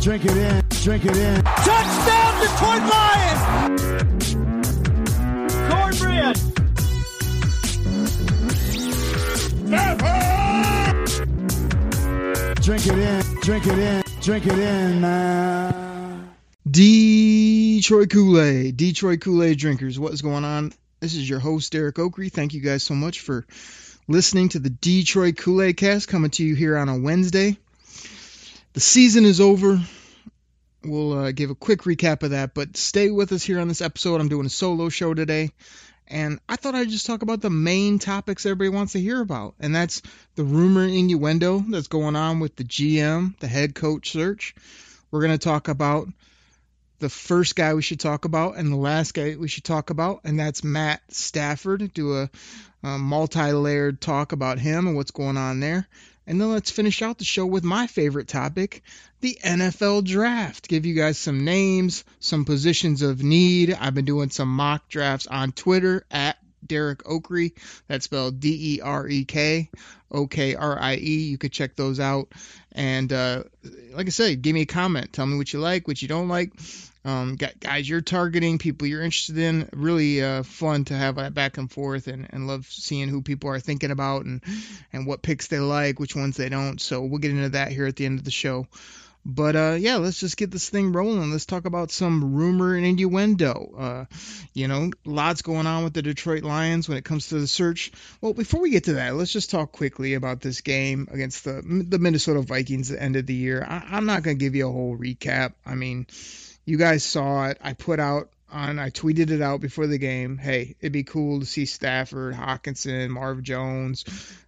Drink it in, drink it in. Touchdown, Detroit Lions. Cornbread. Drink it in, drink it in, drink it in, man. Detroit Kool-Aid, Detroit Kool-Aid drinkers, what is going on? This is your host Derek Okrie. Thank you guys so much for listening to the Detroit Kool-Aid cast coming to you here on a Wednesday. The season is over. We'll uh, give a quick recap of that, but stay with us here on this episode. I'm doing a solo show today, and I thought I'd just talk about the main topics everybody wants to hear about, and that's the rumor innuendo that's going on with the GM, the head coach search. We're going to talk about the first guy we should talk about and the last guy we should talk about, and that's Matt Stafford. Do a, a multi layered talk about him and what's going on there. And then let's finish out the show with my favorite topic, the NFL draft. Give you guys some names, some positions of need. I've been doing some mock drafts on Twitter at Derek Okrie. That's spelled D E R E K O K R I E. You could check those out. And uh, like I said, give me a comment. Tell me what you like, what you don't like. Um, guys you're targeting, people you're interested in. Really uh, fun to have that back and forth, and, and love seeing who people are thinking about and and what picks they like, which ones they don't. So we'll get into that here at the end of the show. But uh, yeah, let's just get this thing rolling. Let's talk about some rumor and innuendo. Uh, you know, lots going on with the Detroit Lions when it comes to the search. Well, before we get to that, let's just talk quickly about this game against the the Minnesota Vikings at the end of the year. I, I'm not going to give you a whole recap. I mean, you guys saw it. I put out on I tweeted it out before the game. Hey, it'd be cool to see Stafford, Hockenson, Marv Jones,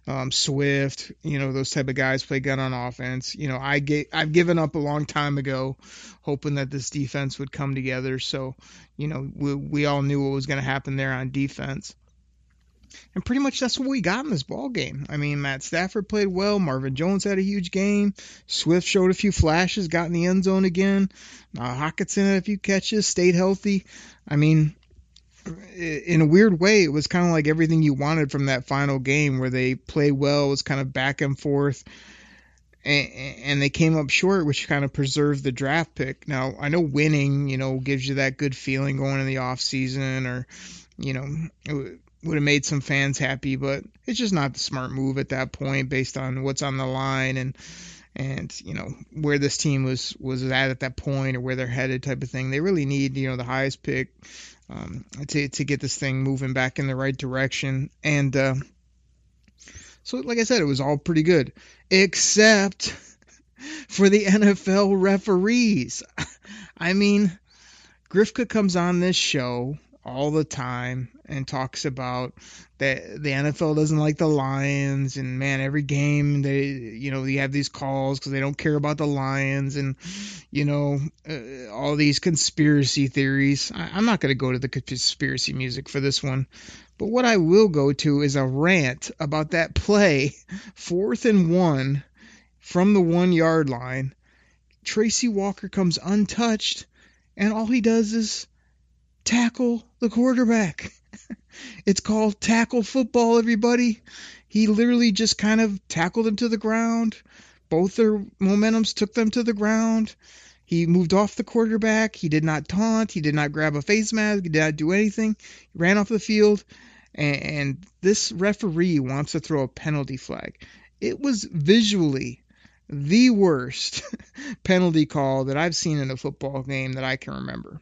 um, Swift, you know those type of guys play good on offense. You know I get I've given up a long time ago, hoping that this defense would come together. So you know we we all knew what was going to happen there on defense. And pretty much that's what we got in this ball game. I mean, Matt Stafford played well. Marvin Jones had a huge game. Swift showed a few flashes, got in the end zone again. Uh, Hockenson had a few catches, stayed healthy. I mean, in a weird way, it was kind of like everything you wanted from that final game where they played well, it was kind of back and forth. And, and they came up short, which kind of preserved the draft pick. Now, I know winning, you know, gives you that good feeling going in the off season, or you know, would have made some fans happy, but it's just not the smart move at that point based on what's on the line and and you know where this team was was at at that point or where they're headed type of thing. They really need you know the highest pick um, to to get this thing moving back in the right direction. And uh, so, like I said, it was all pretty good, except for the NFL referees. I mean, Grifka comes on this show all the time and talks about that the NFL doesn't like the Lions and man every game they you know you have these calls because they don't care about the Lions and you know uh, all these conspiracy theories. I, am not going to go to the conspiracy music for this one, but what I will go to is a rant about that play, fourth and one from the one yard line. Tracy Walker comes untouched, and all he does is tackle the quarterback. it's called tackle football, everybody. He literally just kind of tackled him to the ground. Both their momentums took them to the ground. He moved off the quarterback. He did not taunt. He did not grab a face mask. He did not do anything. He ran off the field. And, and this referee wants to throw a penalty flag. It was visually the worst penalty call that I've seen in a football game that I can remember.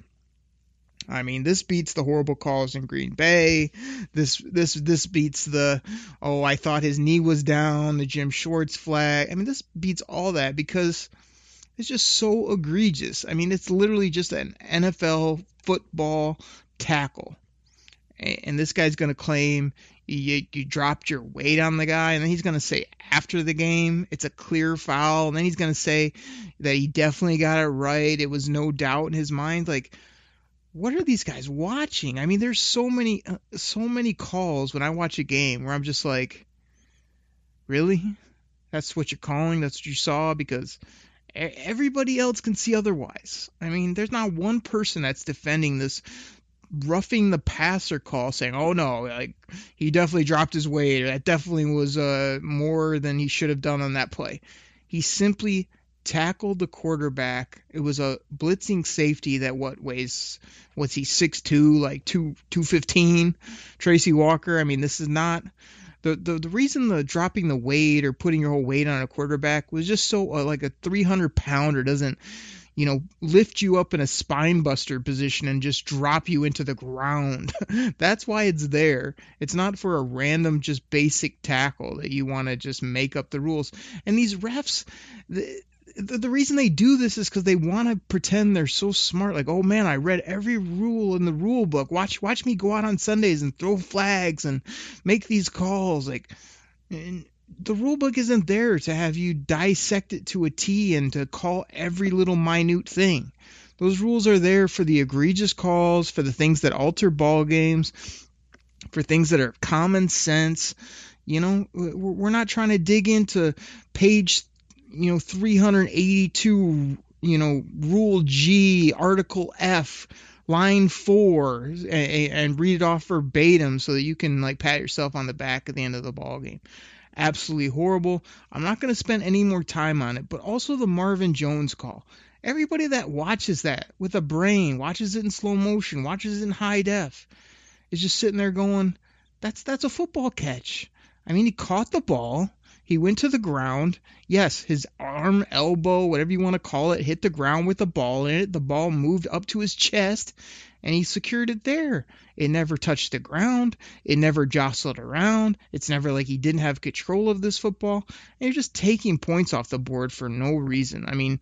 I mean, this beats the horrible calls in Green Bay. This this this beats the oh, I thought his knee was down, the Jim Schwartz flag. I mean, this beats all that because it's just so egregious. I mean, it's literally just an NFL football tackle. and this guy's going to claim you, you dropped your weight on the guy, and then he's going to say after the game it's a clear foul, and then he's going to say that he definitely got it right. It was no doubt in his mind. Like, what are these guys watching? I mean, there's so many, uh, so many calls when I watch a game where I'm just like, really? That's what you're calling? That's what you saw? Because everybody else can see otherwise. I mean, there's not one person that's defending this roughing the passer call saying, "Oh no, like he definitely dropped his weight. That definitely was uh, more than he should have done on that play." He simply tackled the quarterback. It was a blitzing safety that what weighs what's he 6'2 like 2 215 Tracy Walker. I mean, this is not the, the the reason the dropping the weight or putting your whole weight on a quarterback was just so uh, like a 300 pounder doesn't you know, lift you up in a spine buster position and just drop you into the ground. That's why it's there. It's not for a random, just basic tackle that you want to just make up the rules. And these refs, the, the reason they do this is because they want to pretend they're so smart. Like, oh man, I read every rule in the rule book. Watch, watch me go out on Sundays and throw flags and make these calls. Like, and the rule book isn't there to have you dissect it to a T and to call every little minute thing. Those rules are there for the egregious calls, for the things that alter ball games, for things that are common sense. You know, we're not trying to dig into page, you know, 382, you know, rule G, article F, line four, and, read it off verbatim so that you can like pat yourself on the back at the end of the ball game absolutely horrible. I'm not going to spend any more time on it, but also the Marvin Jones call. Everybody that watches that with a brain, watches it in slow motion, watches it in high def, is just sitting there going, "That's that's a football catch." I mean, he caught the ball. He went to the ground. Yes, his arm, elbow, whatever you want to call it, hit the ground with the ball in it. The ball moved up to his chest and he secured it there. It never touched the ground. It never jostled around. It's never like he didn't have control of this football. And you're just taking points off the board for no reason. I mean,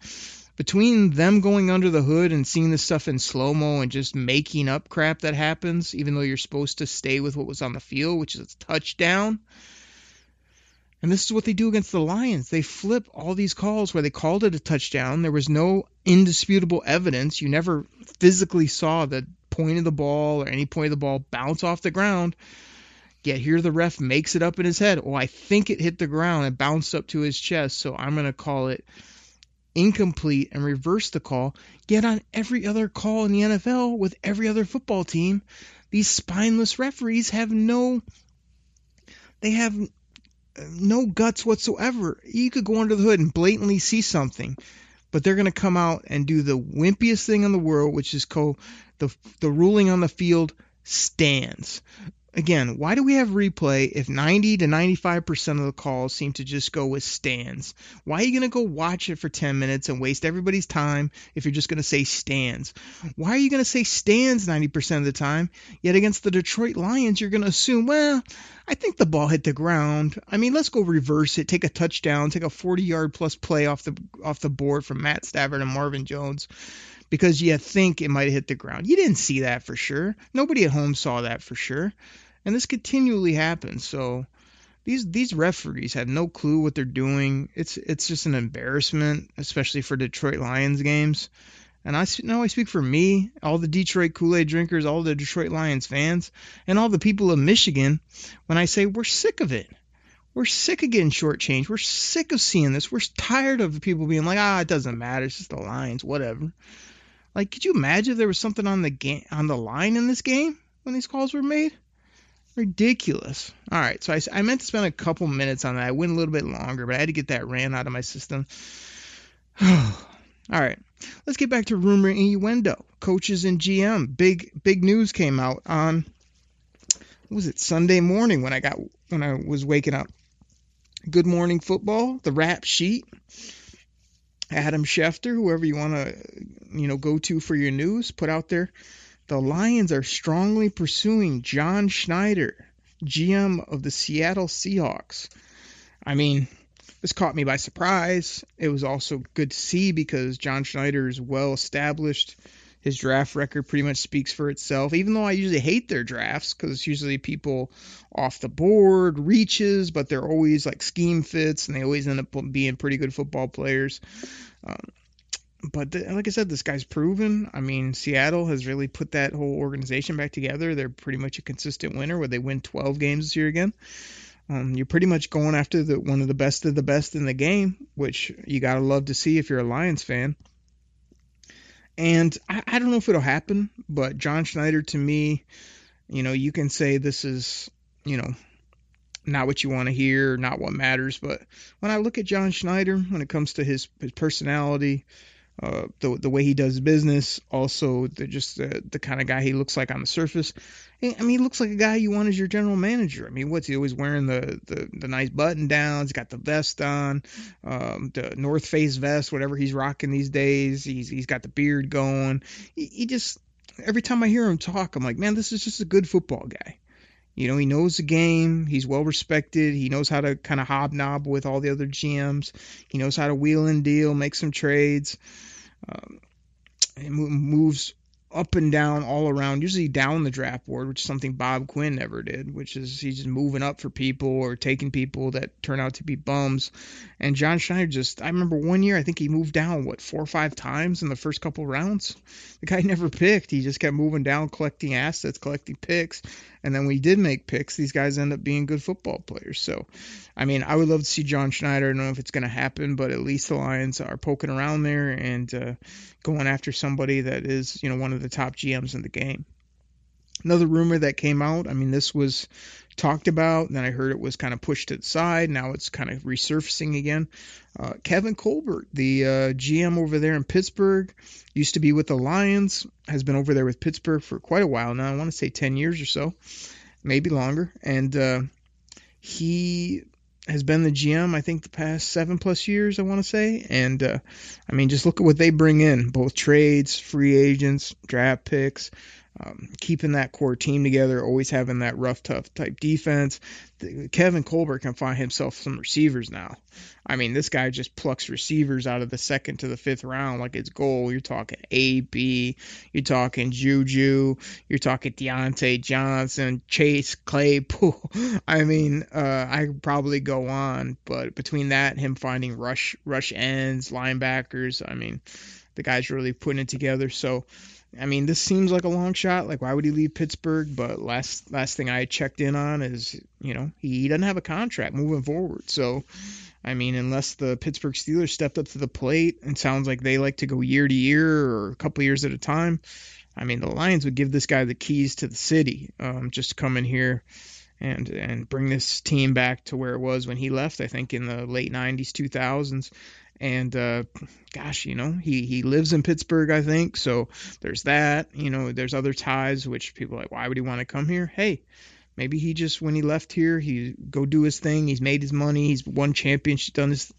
between them going under the hood and seeing this stuff in slow mo and just making up crap that happens, even though you're supposed to stay with what was on the field, which is a touchdown. And this is what they do against the Lions. They flip all these calls where they called it a touchdown. There was no indisputable evidence. You never physically saw the point of the ball or any point of the ball bounce off the ground. Yet here the ref makes it up in his head. Oh, I think it hit the ground and bounced up to his chest, so I'm going to call it incomplete and reverse the call. Yet on every other call in the NFL with every other football team, these spineless referees have no they have no guts whatsoever. You could go under the hood and blatantly see something, but they're going to come out and do the wimpiest thing in the world, which is called the the ruling on the field stands again, why do we have replay if 90 to 95% of the calls seem to just go with stands? Why are you going to go watch it for 10 minutes and waste everybody's time if you're just going to say stands? Why are you going to say stands 90% of the time? Yet against the Detroit Lions, you're going to assume, well, I think the ball hit the ground. I mean, let's go reverse it, take a touchdown, take a 40 yard plus play off the off the board from Matt Stafford and Marvin Jones because you think it might hit the ground. You didn't see that for sure. Nobody at home saw that for sure. And this continually happens. So these these referees have no clue what they're doing. It's it's just an embarrassment, especially for Detroit Lions games. And I know I speak for me, all the Detroit Kool-Aid drinkers, all the Detroit Lions fans, and all the people of Michigan when I say we're sick of it. We're sick of getting shortchanged. We're sick of seeing this. We're tired of people being like, ah, it doesn't matter. It's just the Lions, whatever. Like, could you imagine if there was something on the game on the line in this game when these calls were made? Ridiculous. All right, so I, I meant to spend a couple minutes on that. I went a little bit longer, but I had to get that rant out of my system. All right, let's get back to rumor innuendo. Coaches and GM. Big big news came out on was it Sunday morning when I got when I was waking up. Good Morning Football, the rap sheet. Adam Schefter, whoever you want to, you know, go to for your news, put out there. The Lions are strongly pursuing John Schneider, GM of the Seattle Seahawks. I mean, this caught me by surprise. It was also good to see because John Schneider is well established his draft record pretty much speaks for itself. Even though I usually hate their drafts because it's usually people off the board, reaches, but they're always like scheme fits and they always end up being pretty good football players. Um, but like I said, this guy's proven. I mean, Seattle has really put that whole organization back together. They're pretty much a consistent winner where they win 12 games this year again. Um, you're pretty much going after the one of the best of the best in the game, which you gotta love to see if you're a Lions fan. And I, I don't know if it'll happen, but John Schneider to me, you know, you can say this is, you know, not what you want to hear, not what matters. But when I look at John Schneider, when it comes to his, his personality, uh, the the way he does business, also the just the, the kind of guy he looks like on the surface. I mean, he looks like a guy you want as your general manager. I mean, what's he always wearing the the, the nice button downs? Got the vest on, um, the North Face vest, whatever he's rocking these days. He's he's got the beard going. He, he just every time I hear him talk, I'm like, man, this is just a good football guy. You know, he knows the game. He's well respected. He knows how to kind of hobnob with all the other GMs. He knows how to wheel and deal, make some trades. Um, he moves up and down all around, usually down the draft board, which is something Bob Quinn never did, which is he's just moving up for people or taking people that turn out to be bums. And John Schneider just, I remember one year, I think he moved down, what, four or five times in the first couple rounds? The guy never picked. He just kept moving down, collecting assets, collecting picks. And then we did make picks, these guys end up being good football players. So, I mean, I would love to see John Schneider. I don't know if it's going to happen, but at least the Lions are poking around there and uh, going after somebody that is, you know, one of the top GMs in the game. Another rumor that came out, I mean, this was talked about, and then I heard it was kind of pushed to the side. Now it's kind of resurfacing again. Uh, Kevin Colbert, the uh, GM over there in Pittsburgh, used to be with the Lions, has been over there with Pittsburgh for quite a while now. I want to say 10 years or so, maybe longer. And uh, he has been the GM, I think, the past seven plus years, I want to say. And uh, I mean, just look at what they bring in both trades, free agents, draft picks um, keeping that core team together, always having that rough, tough type defense. The, Kevin Colbert can find himself some receivers now. I mean, this guy just plucks receivers out of the second to the fifth round like it's goal. You're talking AB, you're talking Juju, you're talking Diontae Johnson, Chase Claypool. I mean, uh, I could probably go on, but between that, him finding rush rush ends, linebackers, I mean, the guy's really putting it together. So I mean, this seems like a long shot. Like, why would he leave Pittsburgh? But last last thing I checked in on is, you know, he doesn't have a contract moving forward. So, I mean, unless the Pittsburgh Steelers stepped up to the plate and sounds like they like to go year to year or a couple years at a time, I mean, the Lions would give this guy the keys to the city, um, just to come in here and and bring this team back to where it was when he left. I think in the late '90s, 2000s. And uh, gosh, you know, he he lives in Pittsburgh, I think. So there's that. You know, there's other ties which people are like, why would he want to come here? Hey, maybe he just when he left here, he go do his thing. He's made his money. He's won championships, done this,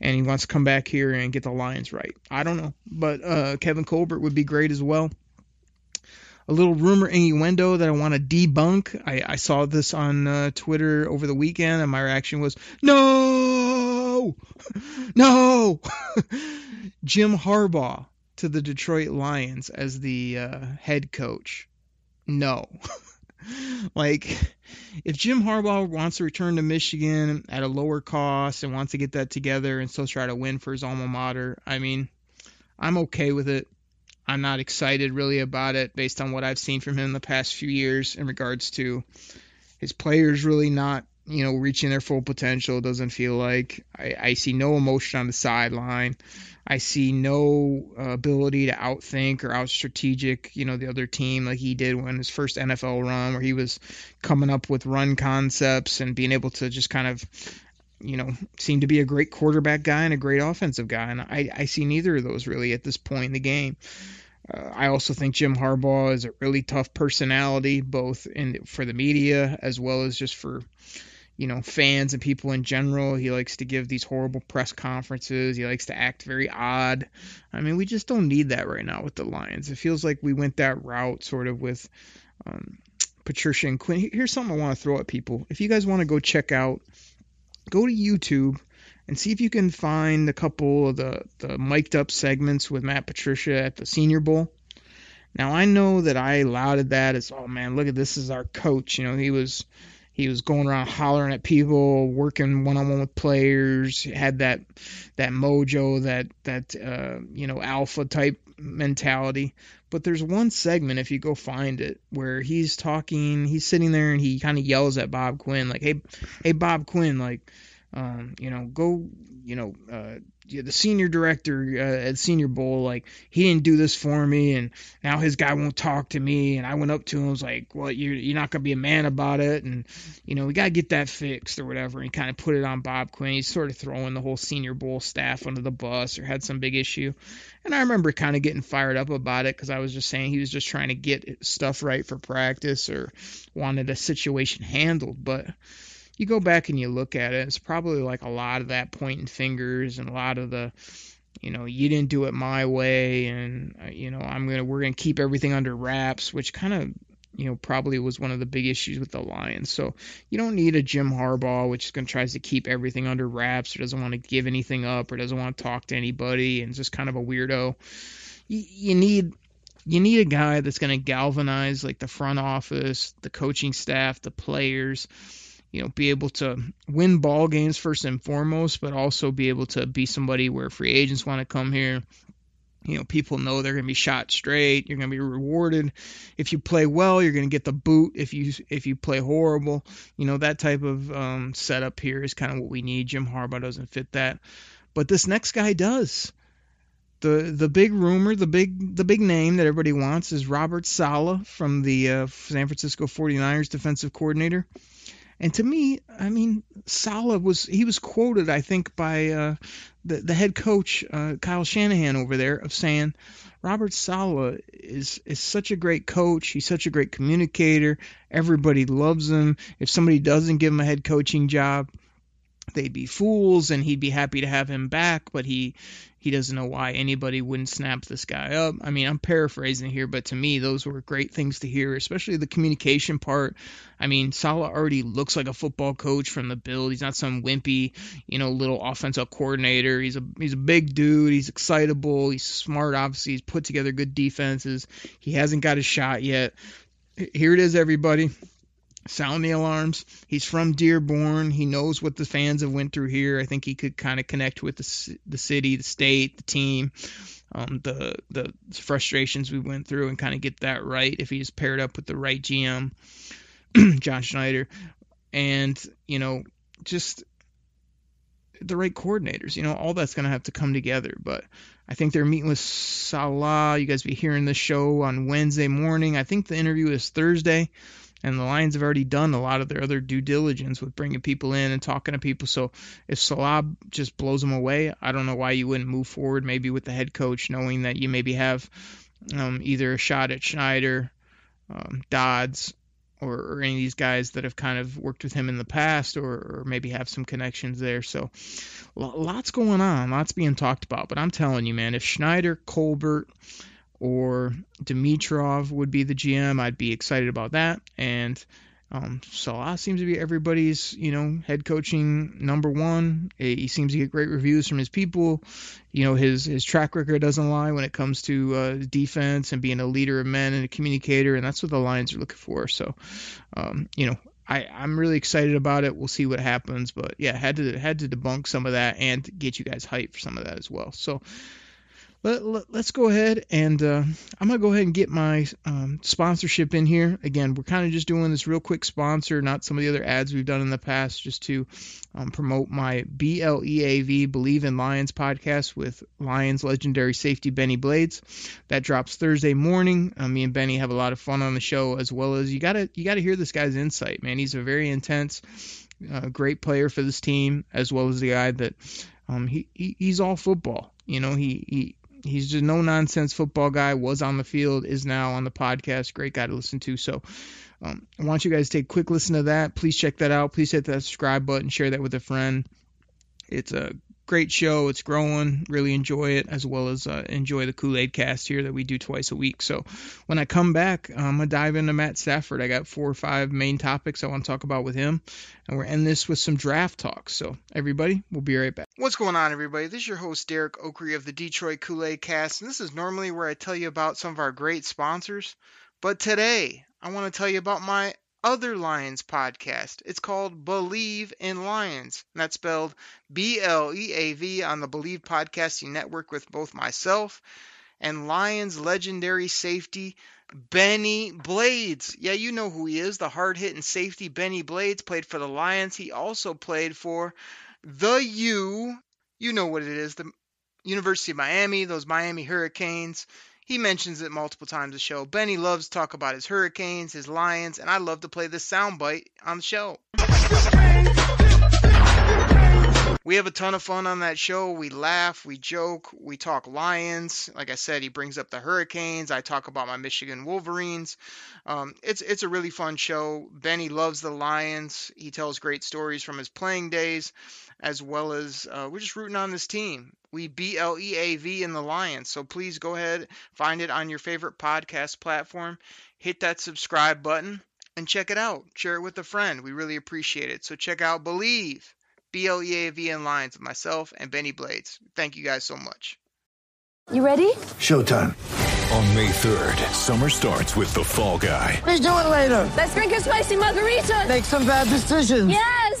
and he wants to come back here and get the Lions right. I don't know, but uh, Kevin Colbert would be great as well a little rumor innuendo that I want to debunk. I, I saw this on uh, Twitter over the weekend, and my reaction was, no, no. Jim Harbaugh to the Detroit Lions as the uh, head coach. No. like, if Jim Harbaugh wants to return to Michigan at a lower cost and wants to get that together and still try to win for his alma mater, I mean, I'm okay with it. I'm not excited really about it based on what I've seen from him in the past few years in regards to his players really not, you know, reaching their full potential. Doesn't feel like I, I see no emotion on the sideline. I see no uh, ability to outthink or out strategic, you know, the other team like he did when his first NFL run, where he was coming up with run concepts and being able to just kind of you know, seem to be a great quarterback guy and a great offensive guy. And I, I see neither of those really at this point in the game. Uh, I also think Jim Harbaugh is a really tough personality, both in for the media as well as just for you know fans and people in general. He likes to give these horrible press conferences. He likes to act very odd. I mean, we just don't need that right now with the Lions. It feels like we went that route sort of with um, Patricia and Quinn. Here's something I want to throw at people. If you guys want to go check out go to YouTube and see if you can find a couple of the, the mic'd up segments with Matt Patricia at the Senior Bowl. Now I know that I lauded that as, oh man, look at this is our coach. You know, he was he was going around hollering at people, working one on one with players, had that that mojo, that that uh, you know alpha type mentality. But there's one segment if you go find it where he's talking, he's sitting there and he kind of yells at Bob Quinn like, "Hey, hey Bob Quinn, like, um, you know, go, you know, uh, the senior director uh, at Senior Bowl, like he didn't do this for me, and now his guy won't talk to me. And I went up to him, was like, "Well, you're you're not gonna be a man about it, and you know we gotta get that fixed or whatever." And kind of put it on Bob Quinn. He's sort of throwing the whole Senior Bowl staff under the bus or had some big issue. And I remember kind of getting fired up about it because I was just saying he was just trying to get stuff right for practice or wanted a situation handled, but you go back and you look at it, it's probably like a lot of that pointing fingers and a lot of the, you know, you didn't do it my way, and uh, you know, I'm gonna we're gonna keep everything under wraps, which kind of you know, probably was one of the big issues with the Lions. So you don't need a Jim Harbaugh, which is to tries to keep everything under wraps or doesn't want to give anything up or doesn't want to talk to anybody and just kind of a weirdo. You, you need you need a guy that's going to galvanize like the front office, the coaching staff, the players you know, be able to win ball games first and foremost, but also be able to be somebody where free agents want to come here. You know, people know they're going to be shot straight. You're going to be rewarded if you play well. You're going to get the boot if you if you play horrible. You know that type of um, setup here is kind of what we need. Jim Harbaugh doesn't fit that, but this next guy does. The the big rumor, the big the big name that everybody wants is Robert Saleh from the uh, San Francisco 49ers defensive coordinator. And to me, I mean, Saleh was he was quoted, I think, by uh, the the head coach uh, Kyle Shanahan over there of saying Robert Saleh is is such a great coach. He's such a great communicator. Everybody loves him. If somebody doesn't give him a head coaching job, they'd be fools, and he'd be happy to have him back. But he he doesn't know why anybody wouldn't snap this guy up. I mean, I'm paraphrasing here, but to me, those were great things to hear, especially the communication part. I mean, Saleh already looks like a football coach from the build. He's not some wimpy, you know, little offensive coordinator. He's a he's a big dude. He's excitable. He's smart. Obviously, he's put together good defenses. He hasn't got a shot yet. Here it is, everybody sound the alarms. He's from Dearborn. He knows what the fans have went through here. I think he could kind of connect with the the city, the state, the team, um, the the frustrations we went through, and kind of get that right if he's paired up with the right GM, John Schneider, and you know just the right coordinators. You know all that's going to have to come together, but. I think they're meeting with Saleh. You guys be hearing this show on Wednesday morning. I think the interview is Thursday and the Lions have already done a lot of their other due diligence with bringing people in and talking to people. So if Saleh just blows them away, I don't know why you wouldn't move forward maybe with the head coach, knowing that you maybe have um, either a shot at Schneider, um, Dodds, or, or, any of these guys that have kind of worked with him in the past, or, or maybe have some connections there. So lots going on, lots being talked about. But I'm telling you, man, if Schneider, Colbert, or Dimitroff would be the GM, I'd be excited about that. And um, Saleh seems to be everybody's, you know, head coaching number one. He seems to get great reviews from his people. You know, his his track record doesn't lie when it comes to uh, defense and being a leader of men and a communicator, and that's what the Lions are looking for. So, um, you know, I, I'm really excited about it. We'll see what happens, but yeah, had to had to debunk some of that and get you guys hyped for some of that as well. So let, us go ahead and uh, I'm going to go ahead and get my um, sponsorship in here. Again, we're kind of just doing this real quick sponsor, not some of the other ads we've done in the past, just to um, promote my BLEAV Believe in Lions podcast with Lions legendary safety Bennie Blades. That drops Thursday morning. Uh, me and Bennie have a lot of fun on the show, as well as you gotta you gotta hear this guy's insight, man. He's a very intense, uh, great player for this team, as well as the guy that um, he, he he's all football. You know, he, he He's just no nonsense football guy. Was on the field, is now on the podcast. Great guy to listen to. So um, I want you guys to take a quick listen to that. Please check that out. Please hit that subscribe button. Share that with a friend. It's a great show. It's growing. Really enjoy it, as well as uh, enjoy the Kool Aid cast here that we do twice a week. So when I come back, I'm gonna dive into Matt Stafford. I got four or five main topics I want to talk about with him, and we're end this with some draft talk. So everybody, we'll be right back. What's going on, everybody? This is your host Derek Okrie of the Detroit Kool Aid Cast, and this is normally where I tell you about some of our great sponsors. But today, I want to tell you about my other Lions podcast. It's called Believe in Lions. And that's spelled B L E A V on the Believe Podcasting Network with both myself and Lions legendary safety Bennie Blades. Yeah, you know who he is, the hard hitting safety Bennie Blades played for the Lions. He also played for the U. You know what it is, the University of Miami, those Miami Hurricanes. He mentions it multiple times the show. Bennie loves to talk about his Hurricanes, his Lions, and I love to play this soundbite on the show. We have a ton of fun on that show. We laugh, we joke, we talk Lions. Like I said, he brings up the Hurricanes. I talk about my Michigan Wolverines. Um, it's it's a really fun show. Bennie loves the Lions. He tells great stories from his playing days, as well as uh, we're just rooting on this team. We B L E A V in the Lions. So please go ahead, find it on your favorite podcast platform. Hit that subscribe button and check it out. Share it with a friend. We really appreciate it. So check out Believe. B L E A V N Lions with myself and Bennie Blades. Thank you guys so much. You ready? Showtime. On May 3rd, summer starts with The Fall Guy. Let's do it later. Let's drink a spicy margarita. Make some bad decisions. Yes.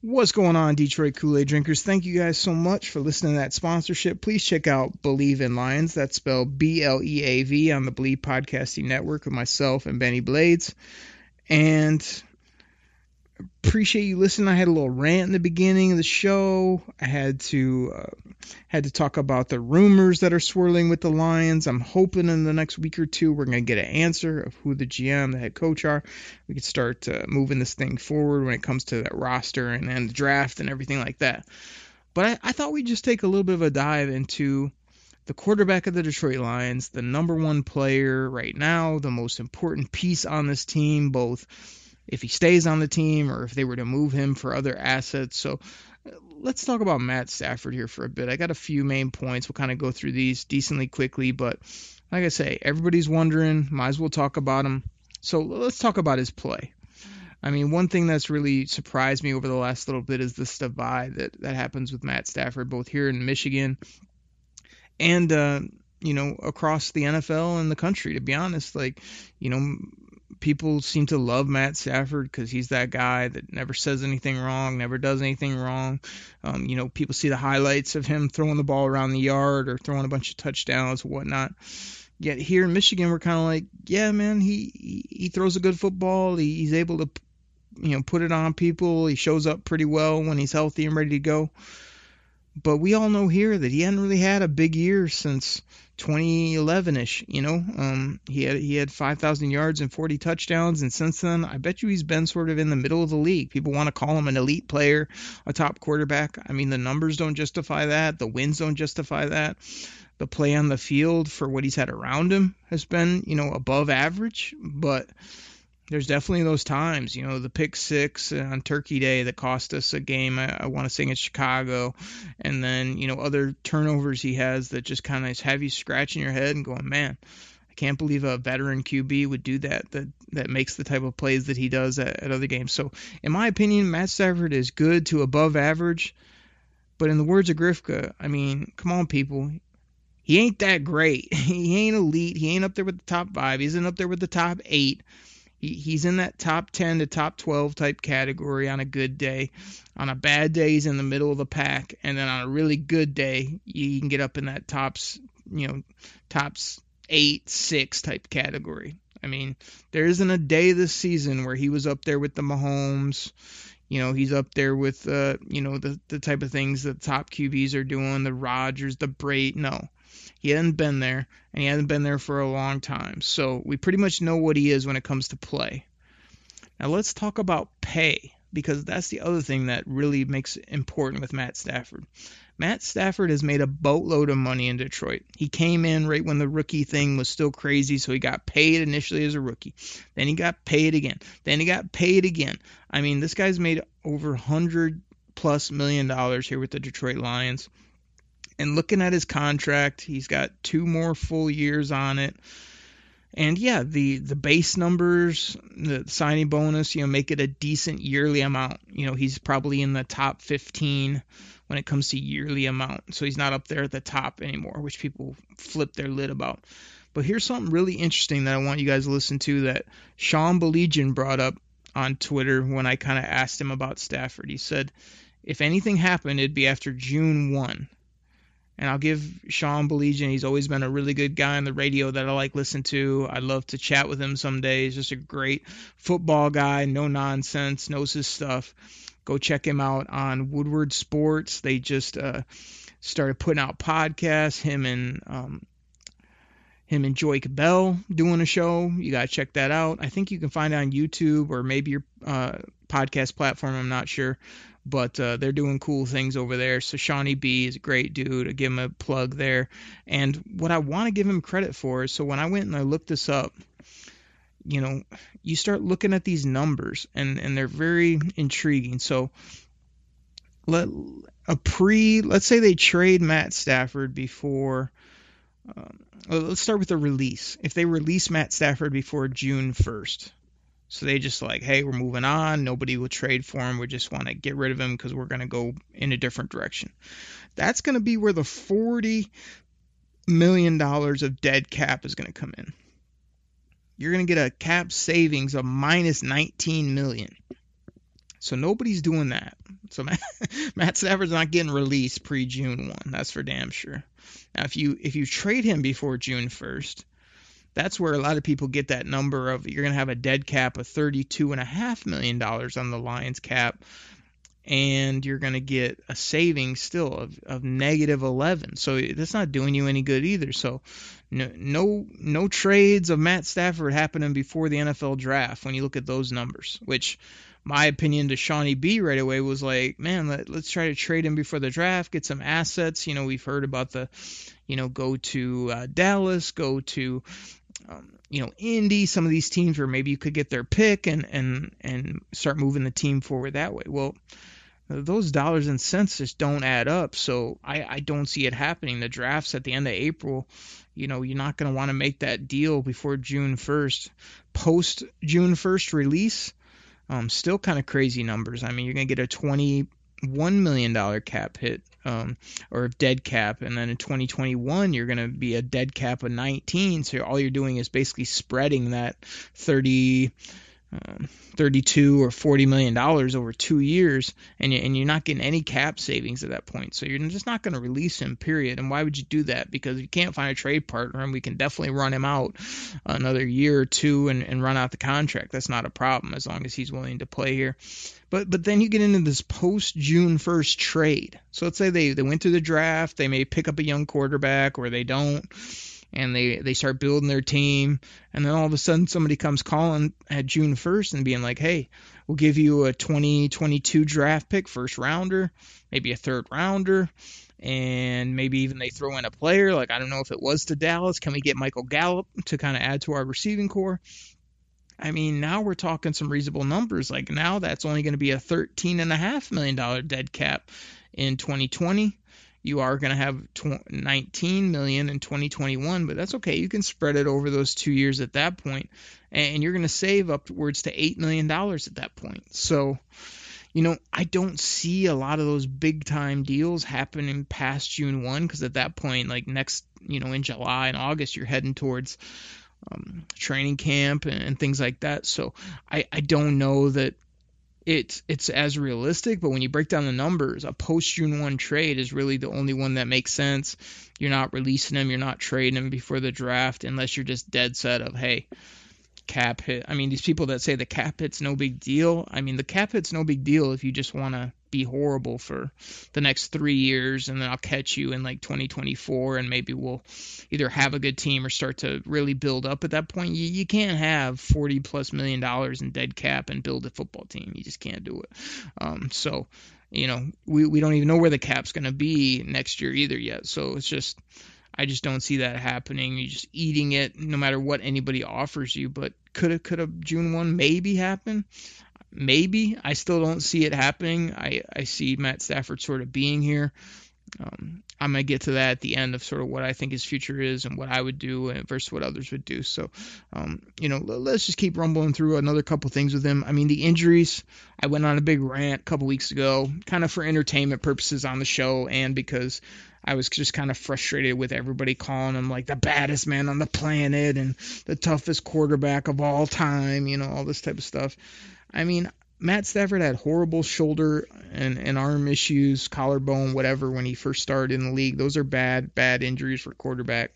What's going on, Detroit Kool Aid drinkers? Thank you guys so much for listening to that sponsorship. Please check out Believe in Lions. That's spelled B L E A V on the Believe Podcasting Network with myself and Bennie Blades. And appreciate you listening. I had a little rant in the beginning of the show. I had to uh, had to talk about the rumors that are swirling with the Lions. I'm hoping in the next week or two we're going to get an answer of who the GM, the head coach are. We can start uh, moving this thing forward when it comes to that roster and, and the draft and everything like that. But I, I thought we'd just take a little bit of a dive into the quarterback of the Detroit Lions, the number one player right now, the most important piece on this team, both if he stays on the team or if they were to move him for other assets. So uh, let's talk about Matt Stafford here for a bit. I got a few main points. We'll kind of go through these decently quickly, but like I say, everybody's wondering. Might as well talk about him. So let's talk about his play. I mean, one thing that's really surprised me over the last little bit is this divide that, that happens with Matt Stafford, both here in Michigan and, uh, you know, across the NFL and the country, to be honest. Like, you know, people seem to love Matt Stafford because he's that guy that never says anything wrong, never does anything wrong. Um, you know, people see the highlights of him throwing the ball around the yard or throwing a bunch of touchdowns or whatnot. Yet here in Michigan, we're kind of like, yeah, man, he, he throws a good football. He, he's able to, you know, put it on people. He shows up pretty well when he's healthy and ready to go. But we all know here that he hadn't really had a big year since 2011ish. You know, um, he had he had 5,000 yards and 40 touchdowns, and since then, I bet you he's been sort of in the middle of the league. People want to call him an elite player, a top quarterback. I mean, the numbers don't justify that. The wins don't justify that. The play on the field for what he's had around him has been, you know, above average, but there's definitely those times, you know, the pick six on Turkey Day that cost us a game. I, I want to say in Chicago, and then you know other turnovers he has that just kind of have you scratching your head and going, man, I can't believe a veteran QB would do that. That that makes the type of plays that he does at, at other games. So, in my opinion, Matt Stafford is good to above average. But in the words of Grifka, I mean, come on, people. He ain't that great. He ain't elite. He ain't up there with the top five. He isn't up there with the top eight he, he's in that top 10 to top 12 type category on a good day. On a bad day, he's in the middle of the pack, and then on a really good day, you can get up in that tops, you know, tops eight, six type category. I mean, there isn't a day this season where he was up there with the Mahomes. You know, he's up there with, uh, you know, the, the type of things that top QBs are doing, the Rodgers, the Brady. No, he hadn't been there, and he hasn't been there for a long time. So we pretty much know what he is when it comes to play. Now let's talk about pay because that's the other thing that really makes it important with Matt Stafford. Matt Stafford has made a boatload of money in Detroit. He came in right when the rookie thing was still crazy, so he got paid initially as a rookie. Then he got paid again. Then he got paid again. I mean, this guy's made over 100 plus million dollars here with the Detroit Lions. And looking at his contract, he's got two more full years on it. And yeah, the the base numbers, the signing bonus, you know, make it a decent yearly amount. You know, he's probably in the top 15 when it comes to yearly amount. So he's not up there at the top anymore, which people flip their lid about. But here's something really interesting that I want you guys to listen to that Sean Baligian brought up on Twitter when I kind of asked him about Stafford. He said, if anything happened, it'd be after June 1. And I'll give Sean Baligian, he's always been a really good guy on the radio that I like listen to. I'd love to chat with him someday. He's just a great football guy, no nonsense, knows his stuff. Go check him out on Woodward Sports. They just uh, started putting out podcasts. Him and um, him and Joy Bell doing a show. You gotta check that out. I think you can find it on YouTube or maybe your uh, podcast platform. I'm not sure, but uh, they're doing cool things over there. So Shawnee B is a great dude. I give him a plug there. And what I want to give him credit for is so when I went and I looked this up, you know, you start looking at these numbers and, and they're very intriguing. So let a pre, let's say they trade Matt Stafford before. Um, let's start with the release. If they release Matt Stafford before June 1st, so they just like, hey, we're moving on. Nobody will trade for him. We just want to get rid of him because we're going to go in a different direction. That's going to be where the 40 million dollars of dead cap is going to come in you're going to get a cap savings of minus 19 million. So nobody's doing that. So Matt, Matt Stafford's not getting released pre June 1. That's for damn sure. Now if you if you trade him before June 1st, that's where a lot of people get that number of you're going to have a dead cap of 32.5 million dollars on the Lions cap and you're going to get a saving still of, of negative 11. So that's not doing you any good either. So no, no no trades of Matt Stafford happening before the NFL draft when you look at those numbers, which my opinion to Shawnee B right away was like, man, let, us try to trade him before the draft, get some assets. You know, we've heard about the, you know, go to uh, Dallas, go to, um, you know, Indy, some of these teams where maybe you could get their pick and and and start moving the team forward that way. Well, those dollars and cents just don't add up. So I, I don't see it happening. The draft's at the end of April. You know, you're not going to want to make that deal before June 1st. Post June 1st release, um, still kind of crazy numbers. I mean, you're going to get a $21 million cap hit um, or dead cap. And then in 2021, you're going to be a dead cap of 19. So all you're doing is basically spreading that 30 um, 32 or 40 million dollars over two years, and and you're not getting any cap savings at that point. So you're just not going to release him. Period. And why would you do that? Because you can't find a trade partner, and we can definitely run him out another year or two and, and run out the contract. That's not a problem as long as he's willing to play here. But but then you get into this post June 1st trade. So let's say they, they went through the draft, they may pick up a young quarterback or they don't and they they start building their team. And then all of a sudden somebody comes calling at June 1st and being like hey we'll give you a 2022 draft pick first rounder maybe a third rounder and maybe even they throw in a player. Like I don't know if it was to Dallas. Can we get Michael Gallup to kind of add to our receiving core? I mean, now we're talking some reasonable numbers. Like now, that's only going to be a thirteen and a half million dollar dead cap in 2020 you are going to have 19 million in 2021 but that's okay. You can spread it over those two years at that point and you're going to save upwards to 8 million dollars at that point. So you know i don't see a lot of those big time deals happening past june 1 because at that point like next you know in july and august you're heading towards um, training camp and, and things like that. So I, I don't know that it's it's as realistic, but when you break down the numbers, a post June one trade is really the only one that makes sense. You're not releasing them, you're not trading them before the draft unless you're just dead set of hey, cap hit. I mean, these people that say the cap hit's no big deal. I mean, the cap hit's no big deal if you just want to be horrible for the next three years, and then I'll catch you in like 2024, and maybe we'll either have a good team or start to really build up. At that point, you, you can't have 40 plus million dollars in dead cap and build a football team. You just can't do it. Um, so, you know, we we don't even know where the cap's going to be next year either yet. So it's just. I just don't see that happening. You're just eating it no matter what anybody offers you. But could it could a June one maybe happen? Maybe. I still don't see it happening. I, I see Matt Stafford sort of being here. Um, I'm gonna get to that at the end of sort of what I think his future is and what I would do versus what others would do. So, um, you know, let's just keep rumbling through another couple things with him. I mean, the injuries. I went on a big rant a couple weeks ago, kind of for entertainment purposes on the show, and because I was just kind of frustrated with everybody calling him like the baddest man on the planet and the toughest quarterback of all time. You know, all this type of stuff. I mean, Matt Stafford had horrible shoulder and, and arm issues, collarbone, whatever, when he first started in the league. Those are bad, bad injuries for quarterback.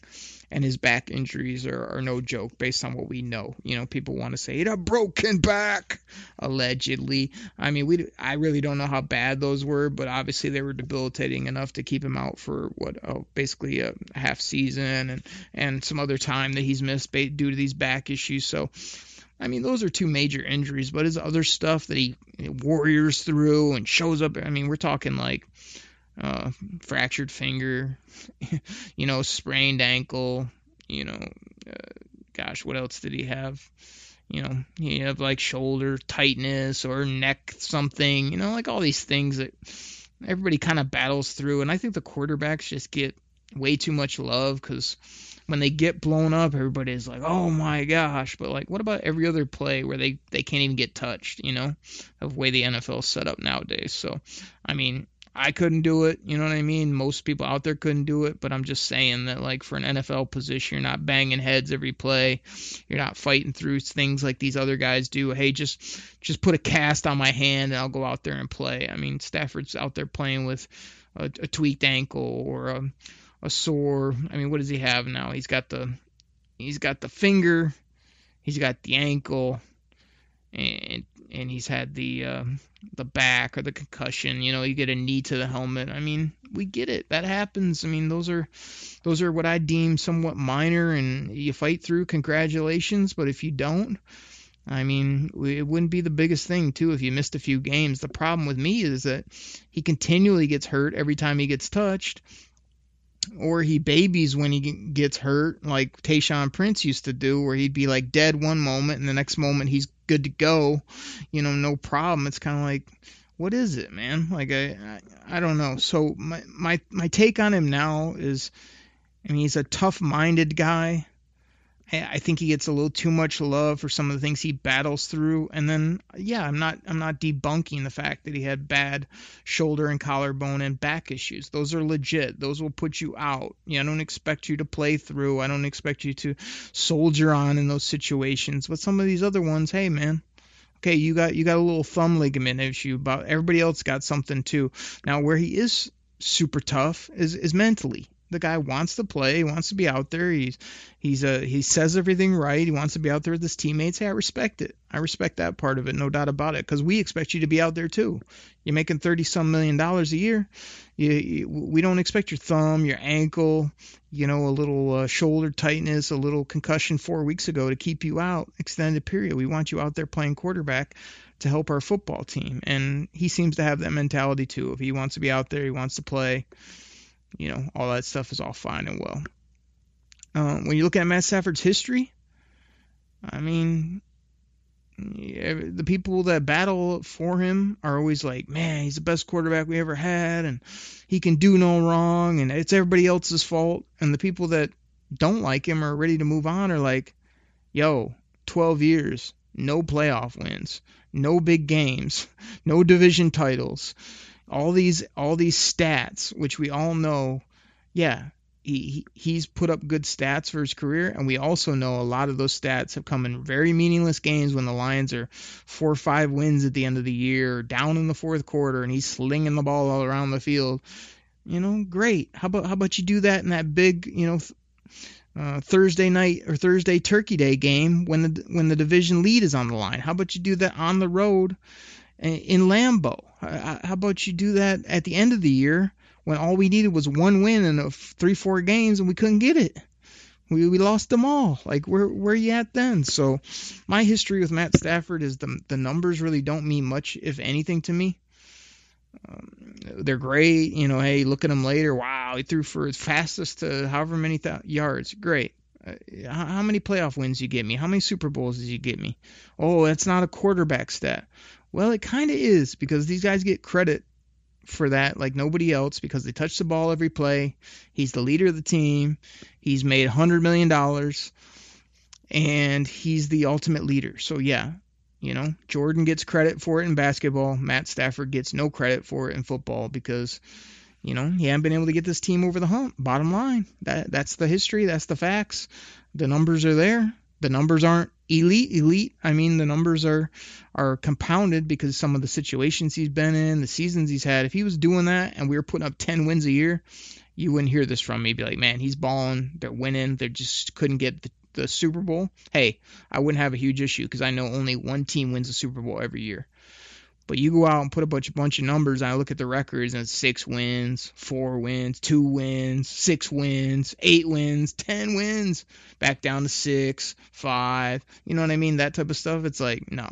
And his back injuries are, are no joke based on what we know. You know, people want to say it a broken back, allegedly. I mean, we I really don't know how bad those were, but obviously they were debilitating enough to keep him out for what oh, basically a half season and and some other time that he's missed due to these back issues. So I mean, those are two major injuries, but his other stuff that he warriors through and shows up. I mean, we're talking like uh, fractured finger, you know, sprained ankle, you know, uh, gosh, what else did he have? You know, he have like shoulder tightness or neck something, you know, like all these things that everybody kind of battles through. And I think the quarterbacks just get way too much love because when they get blown up, everybody's like, "Oh my gosh!" But like, what about every other play where they they can't even get touched? You know, of the way the NFL's set up nowadays. So, I mean, I couldn't do it. You know what I mean? Most people out there couldn't do it, but I'm just saying that like for an NFL position, you're not banging heads every play. You're not fighting through things like these other guys do. Hey, just just put a cast on my hand and I'll go out there and play. I mean, Stafford's out there playing with a, a tweaked ankle or a a sore. I mean, what does he have now? He's got the he's got the finger, he's got the ankle, and and he's had the uh, the back or the concussion. You know, you get a knee to the helmet. I mean, we get it. That happens. I mean, those are those are what I deem somewhat minor, and you fight through. Congratulations. But if you don't, I mean, it wouldn't be the biggest thing too if you missed a few games. The problem with me is that he continually gets hurt every time he gets touched or he babies when he gets hurt, like Tayshaun Prince used to do, where he'd be like dead one moment and the next moment he's good to go, you know, no problem. It's kind of like, what is it, man? Like I, I, I don't know. So my my my take on him now is, I mean, he's a tough-minded guy. I think he gets a little too much love for some of the things he battles through. And then, yeah, I'm not I'm not debunking the fact that he had bad shoulder and collarbone and back issues. Those are legit. Those will put you out. Yeah, I don't expect you to play through. I don't expect you to soldier on in those situations. But some of these other ones, hey man, okay, you got you got a little thumb ligament issue, but everybody else got something too. Now, where he is super tough is is mentally the guy wants to play. He wants to be out there. He's he's a he says everything right. He wants to be out there with his teammates. Hey, I respect it. I respect that part of it, no doubt about it. Because we expect you to be out there too. You're making thirty some million dollars a year. You, you, we don't expect your thumb, your ankle, you know, a little uh, shoulder tightness, a little concussion four weeks ago to keep you out extended period. We want you out there playing quarterback to help our football team. And he seems to have that mentality too. If he wants to be out there, he wants to play you know, all that stuff is all fine and well. Uh, when you look at Matt Stafford's history, I mean, yeah, the people that battle for him are always like, man, he's the best quarterback we ever had, and he can do no wrong, and it's everybody else's fault. And the people that don't like him or ready to move on are like, yo, 12 years, no playoff wins, no big games, no division titles all these all these stats, which we all know, yeah, he, he's put up good stats for his career, and we also know a lot of those stats have come in very meaningless games when the Lions are four or five wins at the end of the year, down in the fourth quarter, and he's slinging the ball all around the field. You know, great. How about how about you do that in that big, you know, uh, Thursday night or Thursday Turkey Day game when the when the division lead is on the line? How about you do that on the road in Lambeau? Uh, How about you do that at the end of the year when all we needed was one win in three, four games and we couldn't get it? We, we lost them all. Like where where you at then? So my history with Matt Stafford is the the numbers really don't mean much, if anything, to me. Um, they're great, you know. Hey, look at him later. Wow, he threw for his fastest to however many th- yards. Great. Uh, how, many playoff wins you get me? How many Super Bowls did you get me? Oh, that's not a quarterback stat. Well, it kind of is because these guys get credit for that like nobody else because they touch the ball every play. He's the leader of the team. He's made $100 million and he's the ultimate leader. So, yeah, you know, Jordan gets credit for it in basketball. Matt Stafford gets no credit for it in football because, you know, he hasn't been able to get this team over the hump. Bottom line, that that's the history. That's the facts. The numbers are there. The numbers aren't elite, elite. I mean, the numbers are are compounded because some of the situations he's been in, the seasons he's had. If he was doing that and we were putting up 10 wins a year, you wouldn't hear this from me. Be like, man, he's balling. They're winning. They just couldn't get the, the Super Bowl. Hey, I wouldn't have a huge issue because I know only one team wins the Super Bowl every year. But you go out and put a bunch, bunch of numbers, and I look at the records, and it's six wins, four wins, two wins, six wins, eight wins, ten wins, back down to six, five. You know what I mean? That type of stuff. It's like no,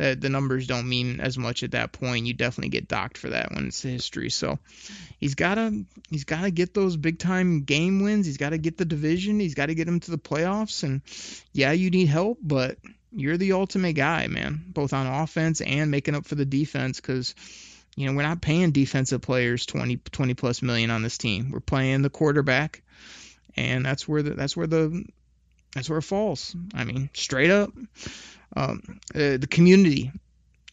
the numbers don't mean as much at that point. You definitely get docked for that when it's history. So he's gotta he's gotta get those big time game wins. He's got to get the division. He's got to get him to the playoffs. And yeah, you need help, but you're the ultimate guy, man, both on offense and making up for the defense because you know we're not paying defensive players 20 20 plus million on this team. We're playing the quarterback, and that's where the that's where the that's where it falls. I mean, straight up, um, uh, the community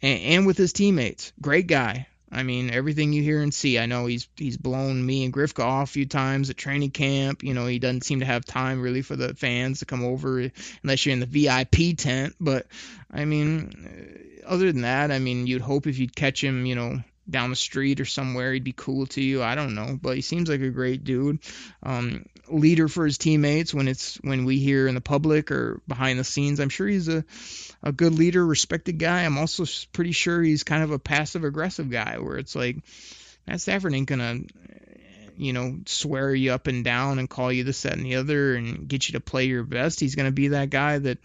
and, and with his teammates, great guy. I mean, everything you hear and see. I know he's he's blown me and Grifka off a few times at training camp. You know, he doesn't seem to have time really for the fans to come over unless you're in the VIP tent. But I mean, uh, other than that, I mean, you'd hope if you'd catch him, you know, down the street or somewhere, he'd be cool to you. I don't know, but he seems like a great dude. Um, leader for his teammates when it's when we hear in the public or behind the scenes. I'm sure he's a a good leader, respected guy. I'm also pretty sure he's kind of a passive aggressive guy where it's like Matt Stafford ain't gonna you know swear you up and down and call you this that and the other and get you to play your best. He's gonna be that guy that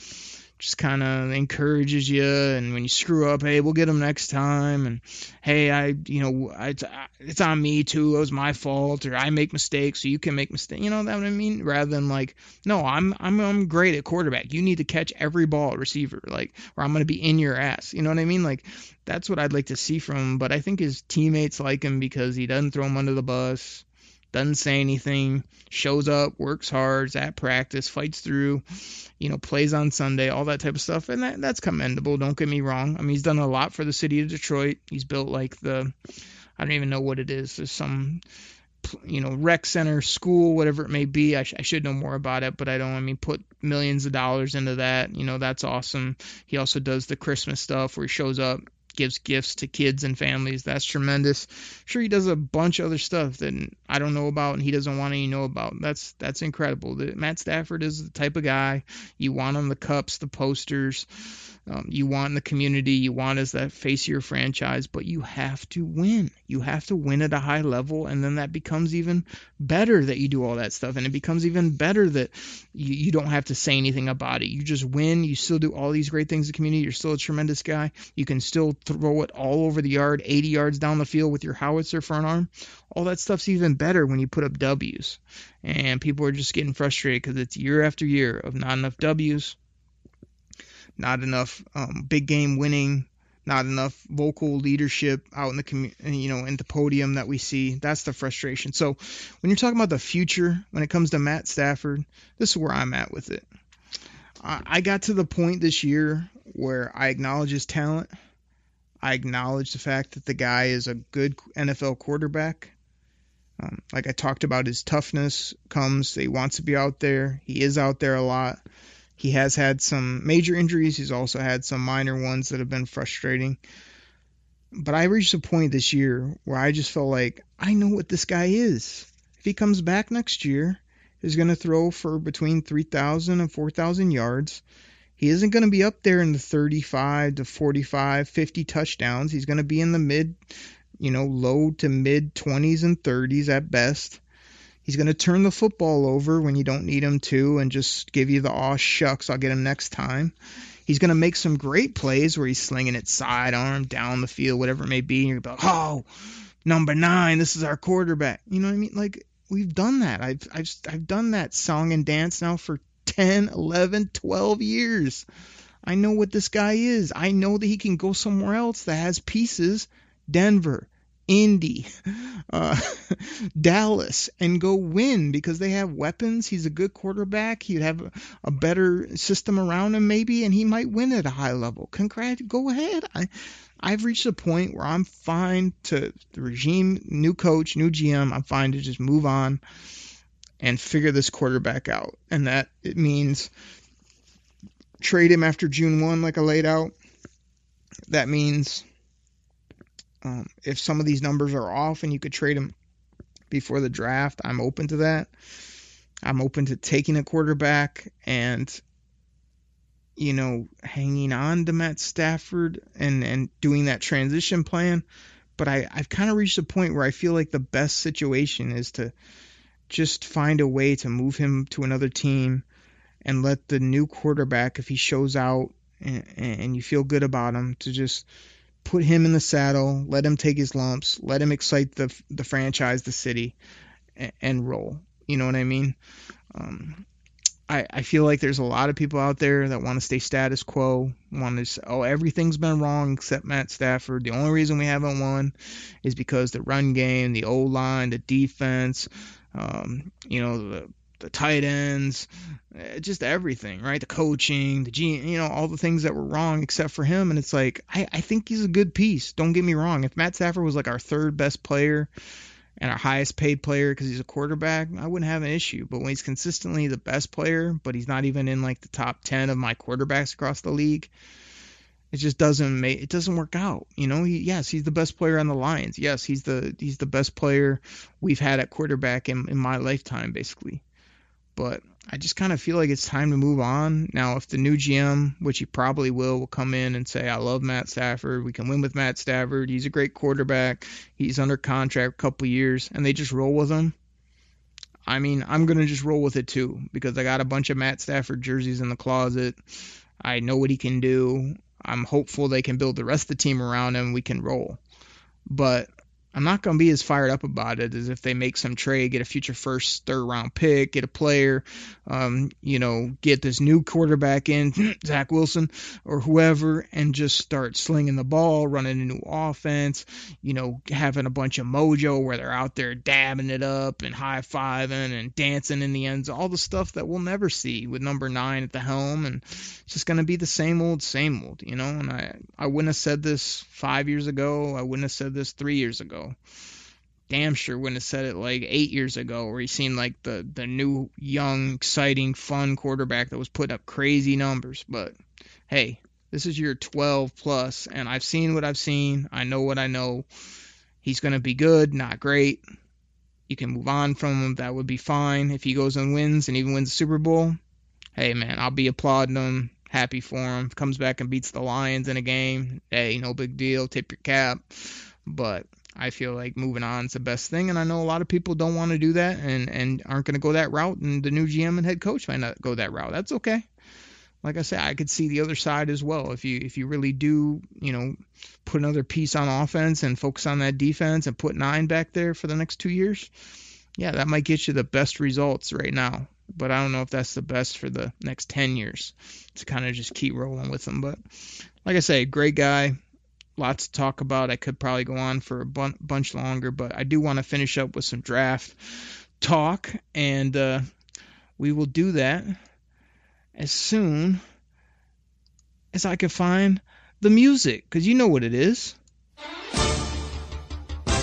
just kind of encourages you and when you screw up hey we'll get them next time and hey i you know I, it's on me too it was my fault or i make mistakes so you can make mistakes you know that what i mean? Rather than like no i'm i'm i'm great at quarterback. You need to catch every ball receiver like or i'm going to be in your ass. You know what i mean? Like that's what i'd like to see from him but i think his teammates like him because he doesn't throw him under the bus doesn't say anything, shows up, works hard, is at practice, fights through, you know, plays on Sunday, all that type of stuff, and that that's commendable. Don't get me wrong. I mean, he's done a lot for the city of Detroit. He's built like the, I don't even know what it is. There's some, you know, rec center, school, whatever it may be. I, sh- I should know more about it, but I don't. I mean, put millions of dollars into that. You know, that's awesome. He also does the Christmas stuff where he shows up, gives gifts to kids and families. That's tremendous. Sure, he does a bunch of other stuff that I don't know about and he doesn't want any know about. That's that's incredible. Matt Stafford is the type of guy you want on the cups, the posters. Um, you want in the community, you want as that face of your franchise, but you have to win. You have to win at a high level, and then that becomes even better that you do all that stuff, and it becomes even better that you, you don't have to say anything about it. You just win. You still do all these great things in the community. You're still a tremendous guy. You can still throw it all over the yard, 80 yards down the field with your howitzer front arm. All that stuff's even better when you put up W's. And people are just getting frustrated because it's year after year of not enough W's not enough um, big game winning, not enough vocal leadership out in the commu- you know in the podium that we see. That's the frustration. So when you're talking about the future, when it comes to Matt Stafford, this is where I'm at with it. I got to the point this year where I acknowledge his talent. I acknowledge the fact that the guy is a good NFL quarterback. Um, like I talked about, his toughness comes. He wants to be out there. He is out there a lot. He has had some major injuries. He's also had some minor ones that have been frustrating. But I reached a point this year where I just felt like I know what this guy is. If he comes back next year, he's going to throw for between 3,000 and 4,000 yards. He isn't going to be up there in the 35 to 45, 50 touchdowns. He's going to be in the mid, you know, low to mid 20s and 30s at best. He's going to turn the football over when you don't need him to and just give you the aw shucks, I'll get him next time. He's going to make some great plays where he's slinging it sidearm, down the field, whatever it may be. And you're like, oh, number nine, this is our quarterback. You know what I mean? Like, we've done that. I've, I've, I've done that song and dance now for 10, 11, 12 years. I know what this guy is. I know that he can go somewhere else that has pieces. Denver, Indy, uh, Dallas, and go win because they have weapons. He's a good quarterback. He'd have a, a better system around him, maybe, and he might win at a high level. Congrats, go ahead. I, I've reached a point where I'm fine to the regime, new coach, new GM. I'm fine to just move on and figure this quarterback out. And that it means trade him after June 1, like I laid out. That means um, if some of these numbers are off and you could trade him before the draft, I'm open to that. I'm open to taking a quarterback and you know hanging on to Matt Stafford and and doing that transition plan. But I I've kind of reached a point where I feel like the best situation is to just find a way to move him to another team and let the new quarterback, if he shows out and, and you feel good about him, to just put him in the saddle, let him take his lumps, let him excite the the franchise, the city, and, and roll. You know what I mean? Um, I, I feel like there's a lot of people out there that want to stay status quo, want to say, oh, everything's been wrong except Matt Stafford. The only reason we haven't won is because the run game, the O line, the defense, um, you know, the the tight ends, eh, just everything, right? The coaching, the G, you know, all the things that were wrong except for him. And it's like, I, I think he's a good piece. Don't get me wrong. If Matt Stafford was like our third best player and our highest paid player because he's a quarterback, I wouldn't have an issue. But when he's consistently the best player, but he's not even in like the top 10 of my quarterbacks across the league, it just doesn't make it doesn't work out. You know, he, yes, he's the best player on the Lions. Yes, he's the he's the best player we've had at quarterback in, in my lifetime, basically. But I just kind of feel like it's time to move on. Now, if the new GM, which he probably will, will come in and say, I love Matt Stafford. We can win with Matt Stafford. He's a great quarterback. He's under contract a couple years, and they just roll with him. I mean, I'm going to just roll with it too because I got a bunch of Matt Stafford jerseys in the closet. I know what he can do. I'm hopeful they can build the rest of the team around him. We can roll. But I'm not going to be as fired up about it as if they make some trade, get a future first, third round pick, get a player, um, you know, get this new quarterback in, Zach Wilson or whoever, and just start slinging the ball, running a new offense, you know, having a bunch of mojo where they're out there dabbing it up and high fiving and dancing in the ends, all the stuff that we'll never see with number nine at the helm. And it's just going to be the same old, same old, you know. And I, I wouldn't have said this five years ago. I wouldn't have said this three years ago. Damn sure wouldn't have said it like eight years ago, where he seemed like the the new, young, exciting, fun quarterback that was putting up crazy numbers. But hey, this is your 12 plus, and I've seen what I've seen. I know what I know. He's going to be good, not great. You can move on from him. That would be fine. If he goes and wins and even wins the Super Bowl, hey man, I'll be applauding him, happy for him. Comes back and beats the Lions in a game. Hey, no big deal. Tip your cap. But I feel like moving on is the best thing, and I know a lot of people don't want to do that and and aren't going to go that route, and the new GM and head coach might not go that route. That's okay. Like I said, I could see the other side as well. If you if you really do, you know, put another piece on offense and focus on that defense and put nine back there for the next two years, yeah, that might get you the best results right now. But I don't know if that's the best for the next ten years to kind of just keep rolling with them. But like I say, great guy lots to talk about. I could probably go on for a bun- bunch longer, but I do want to finish up with some draft talk, and uh, we will do that as soon as I can find the music, because you know what it is.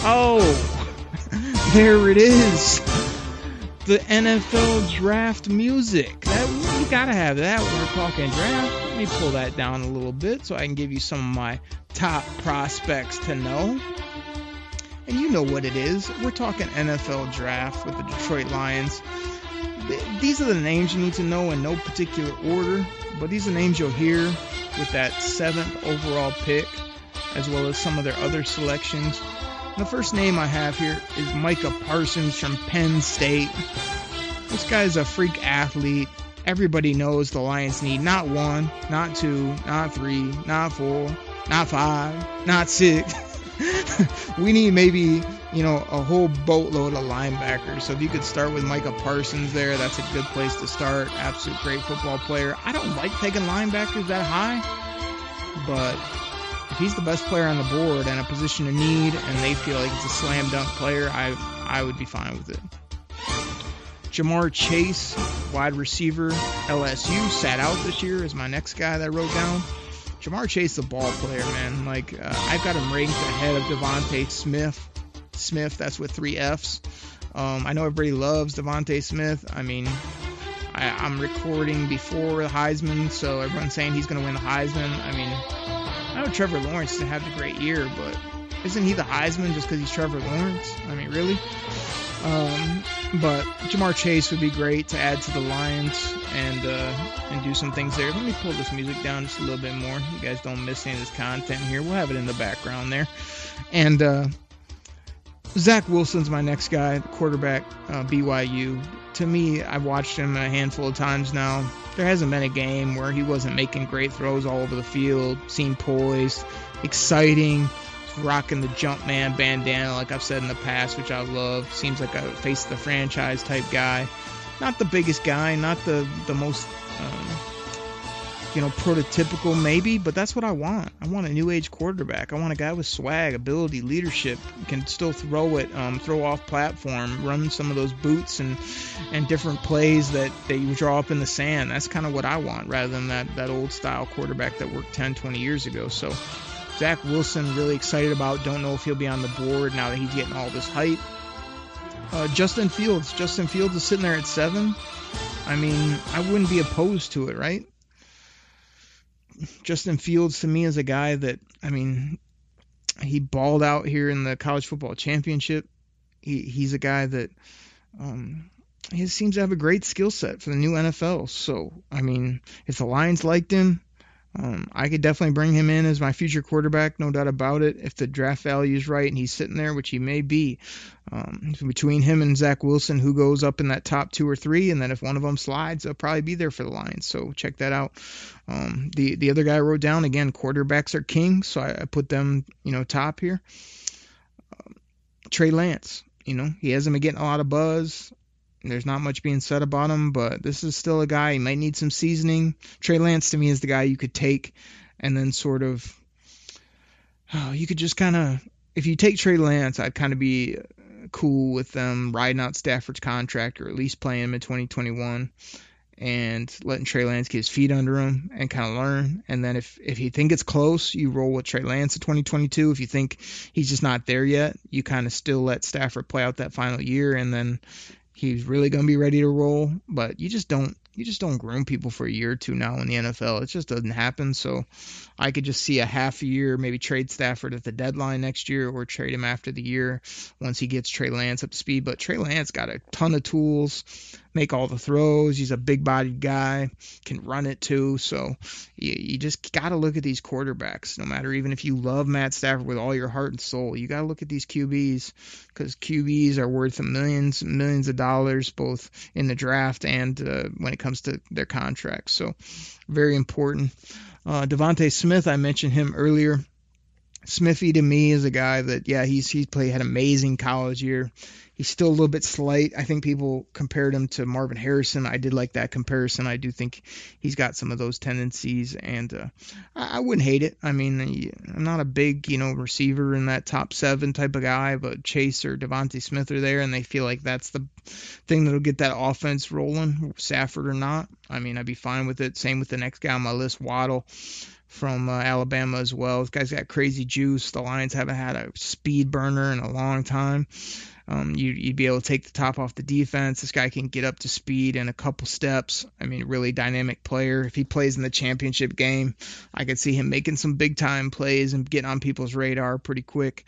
Oh, there it is. The NFL draft music. That you gotta have that when we're talking draft. Let me pull that down a little bit so I can give you some of my top prospects to know. And you know what it is. We're talking NFL draft with the Detroit Lions. These are the names you need to know in no particular order, but these are names you'll hear with that seventh overall pick, as well as some of their other selections. The first name I have here is Micah Parsons from Penn State. This guy's a freak athlete. Everybody knows the Lions need not one, not two, not three, not four, not five, not six. we need maybe, you know, a whole boatload of linebackers. So if you could start with Micah Parsons there, that's a good place to start. Absolute great football player. I don't like taking linebackers that high, but he's the best player on the board and a position of need and they feel like it's a slam dunk player, I I would be fine with it. Ja'Marr Chase, wide receiver, LSU, sat out this year is my next guy that I wrote down. Ja'Marr Chase, the ball player, man. Like uh, I've got him ranked ahead of DeVonta Smith. Smith, that's with three Fs. Um, I know everybody loves DeVonta Smith. I mean, I, am recording before the Heisman, so everyone's saying he's going to win the Heisman. I mean, I know Trevor Lawrence didn't have a great year, but isn't he the Heisman just because he's Trevor Lawrence? I mean, really? Um, but Ja'Marr Chase would be great to add to the Lions and uh, and do some things there. Let me pull this music down just a little bit more. You guys don't miss any of this content here. We'll have it in the background there. And uh, Zach Wilson's my next guy, quarterback, uh, BYU. To me, I've watched him a handful of times now. There hasn't been a game where he wasn't making great throws all over the field, seemed poised, exciting rocking the Jumpman bandana, like I've said in the past, which I love. Seems like a face of the franchise type guy. Not the biggest guy, not the the most, um, you know, prototypical maybe, but that's what I want. I want a new age quarterback. I want a guy with swag, ability, leadership, can still throw it, um, throw off platform, run some of those boots and and different plays that that you draw up in the sand. That's kind of what I want, rather than that that old style quarterback that worked 10, 20 years ago. So Zach Wilson, really excited about. Don't know if he'll be on the board now that he's getting all this hype. Uh, Justin Fields. Justin Fields is sitting there at seven. I mean, I wouldn't be opposed to it, right? Justin Fields to me is a guy that, I mean, he balled out here in the college football championship. He, he's a guy that um, he seems to have a great skill set for the new NFL. So, I mean, if the Lions liked him, um, I could definitely bring him in as my future quarterback, no doubt about it. If the draft value is right and he's sitting there, which he may be, um, between him and Zach Wilson, who goes up in that top two or three, and then if one of them slides, they'll probably be there for the Lions. So check that out. Um, the the other guy I wrote down again, quarterbacks are king, so I, I put them, you know, top here. Um, Trey Lance, you know, he hasn't been getting a lot of buzz. There's not much being said about him, but this is still a guy. He might need some seasoning. Trey Lance to me is the guy you could take and then sort of, oh, you could just kind of, if you take Trey Lance, I'd kind of be cool with them riding out Stafford's contract or at least playing him in 2021 and letting Trey Lance get his feet under him and kind of learn. And then if if you think it's close, you roll with Trey Lance in 2022. If you think he's just not there yet, you kind of still let Stafford play out that final year, and then he's really going to be ready to roll, but you just don't you just don't groom people for a year or two now in the NFL. It just doesn't happen. So I could just see a half a year, maybe trade Stafford at the deadline next year or trade him after the year once he gets Trey Lance up to speed. But Trey Lance got a ton of tools, make all the throws. He's a big bodied guy, can run it too. So you, you just got to look at these quarterbacks, no matter even if you love Matt Stafford with all your heart and soul. You got to look at these QBs because QBs are worth millions, millions of dollars, both in the draft and uh, when it comes to their contracts. So very important. Uh, DeVonta Smith, I mentioned him earlier. Smithy to me is a guy that yeah he's he's played had an amazing college year. He's still a little bit slight. I think people compared him to Marvin Harrison. I did like that comparison. I do think he's got some of those tendencies, and uh, I, I wouldn't hate it. I mean, I'm not a big you know receiver in that top seven type of guy, but Chase or DeVonta Smith are there, and they feel like that's the thing that'll get that offense rolling, Stafford or not. I mean, I'd be fine with it. Same with the next guy on my list, Waddle from uh, Alabama as well. This guy's got crazy juice. The Lions haven't had a speed burner in a long time. Um, you, would be able to take the top off the defense. This guy can get up to speed in a couple steps. I mean, really dynamic player. If he plays in the championship game, I could see him making some big time plays and getting on people's radar pretty quick.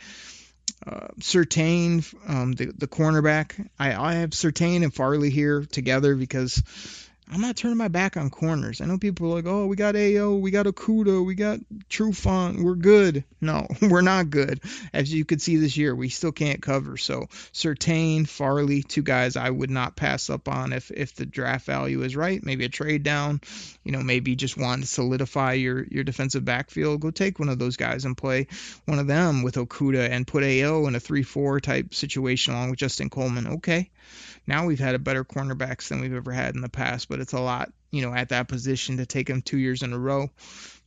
Uh, Surtain, um, the the cornerback. I, I have Surtain and Farley here together because I'm not turning my back on corners. I know people are like, oh, we got AO, we got Okudah, we got Trufant, we're good. No, we're not good. As you could see this year, we still can't cover. So Surtain, Farley, two guys I would not pass up on if if the draft value is right. Maybe a trade down, you know, maybe just want to solidify your your defensive backfield. Go take one of those guys and play one of them with Okudah and put AO in a 3-4 type situation along with Justin Coleman. Okay now we've had a better cornerbacks than we've ever had in the past, but it's a lot, you know, at that position to take them two years in a row.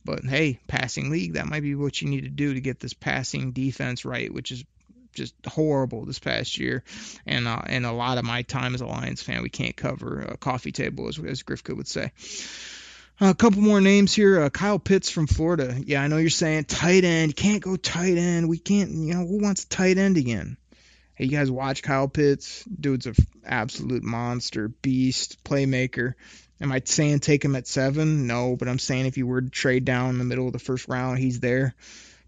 But hey, passing league, that might be what you need to do to get this passing defense right, which is just horrible this past year. And uh, and a lot of my time as a Lions fan, we can't cover a coffee table, as, as Grifka would say. A couple more names here. Uh, Kyle Pitts from Florida. Yeah, I know you're saying tight end. Can't go tight end. We can't. You know, who wants tight end again? Hey, you guys watch Kyle Pitts? Dude's an absolute monster, beast, playmaker. Am I saying take him at seven? No, but I'm saying if you were to trade down in the middle of the first round, he's there.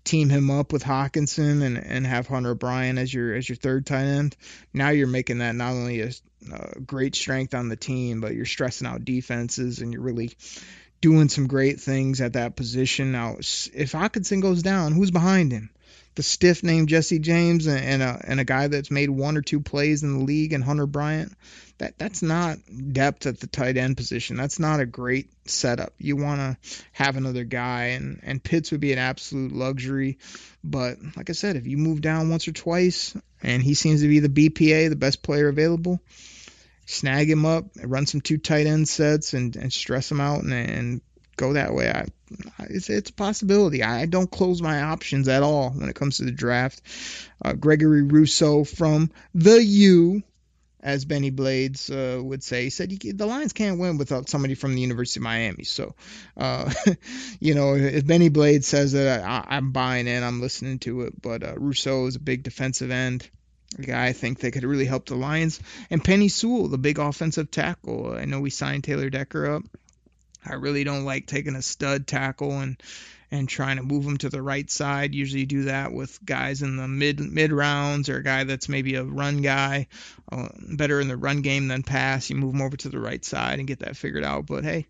Team him up with Hockenson and, and have Hunter Bryant as your as your third tight end. Now you're making that not only a, a great strength on the team, but you're stressing out defenses and you're really doing some great things at that position. Now, if Hockenson goes down, who's behind him? The stiff named Jesse James and, and a and a guy that's made one or two plays in the league and Hunter Bryant, that that's not depth at the tight end position. That's not a great setup. You want to have another guy, and and Pitts would be an absolute luxury. But like I said, if you move down once or twice, and he seems to be the BPA, the best player available, snag him up, run some two tight end sets, and and stress him out, and and go that way. I, it's, it's a possibility. I don't close my options at all when it comes to the draft. Uh, Gregory Rousseau from the U, as Bennie Blades uh, would say, said the Lions can't win without somebody from the University of Miami. So, uh, you know, if Bennie Blades says that, I, am buying in. I'm listening to it. But uh, Rousseau is a big defensive end. A guy I think that could really help the Lions. And Penei Sewell, the big offensive tackle. I know we signed Taylor Decker up. I really don't like taking a stud tackle and and trying to move him to the right side. Usually do that with guys in the mid mid rounds or a guy that's maybe a run guy, uh, better in the run game than pass. You move him over to the right side and get that figured out. But hey,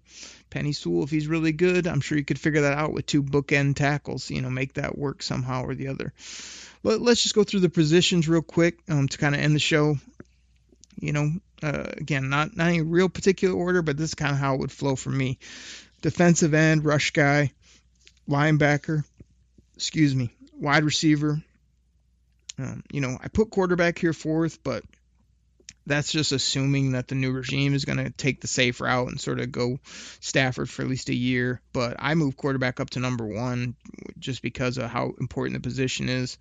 Penei Sewell, if he's really good, I'm sure you could figure that out with two bookend tackles. You know, make that work somehow or the other. Let's just go through the positions real quick um, to kind of end the show. You know, uh, again, not not any real particular order, but this is kind of how it would flow for me. Defensive end, rush guy, linebacker, excuse me, wide receiver. Um, you know, I put quarterback here fourth, but that's just assuming that the new regime is going to take the safe route and sort of go Stafford for at least a year. But I move quarterback up to number one just because of how important the position is.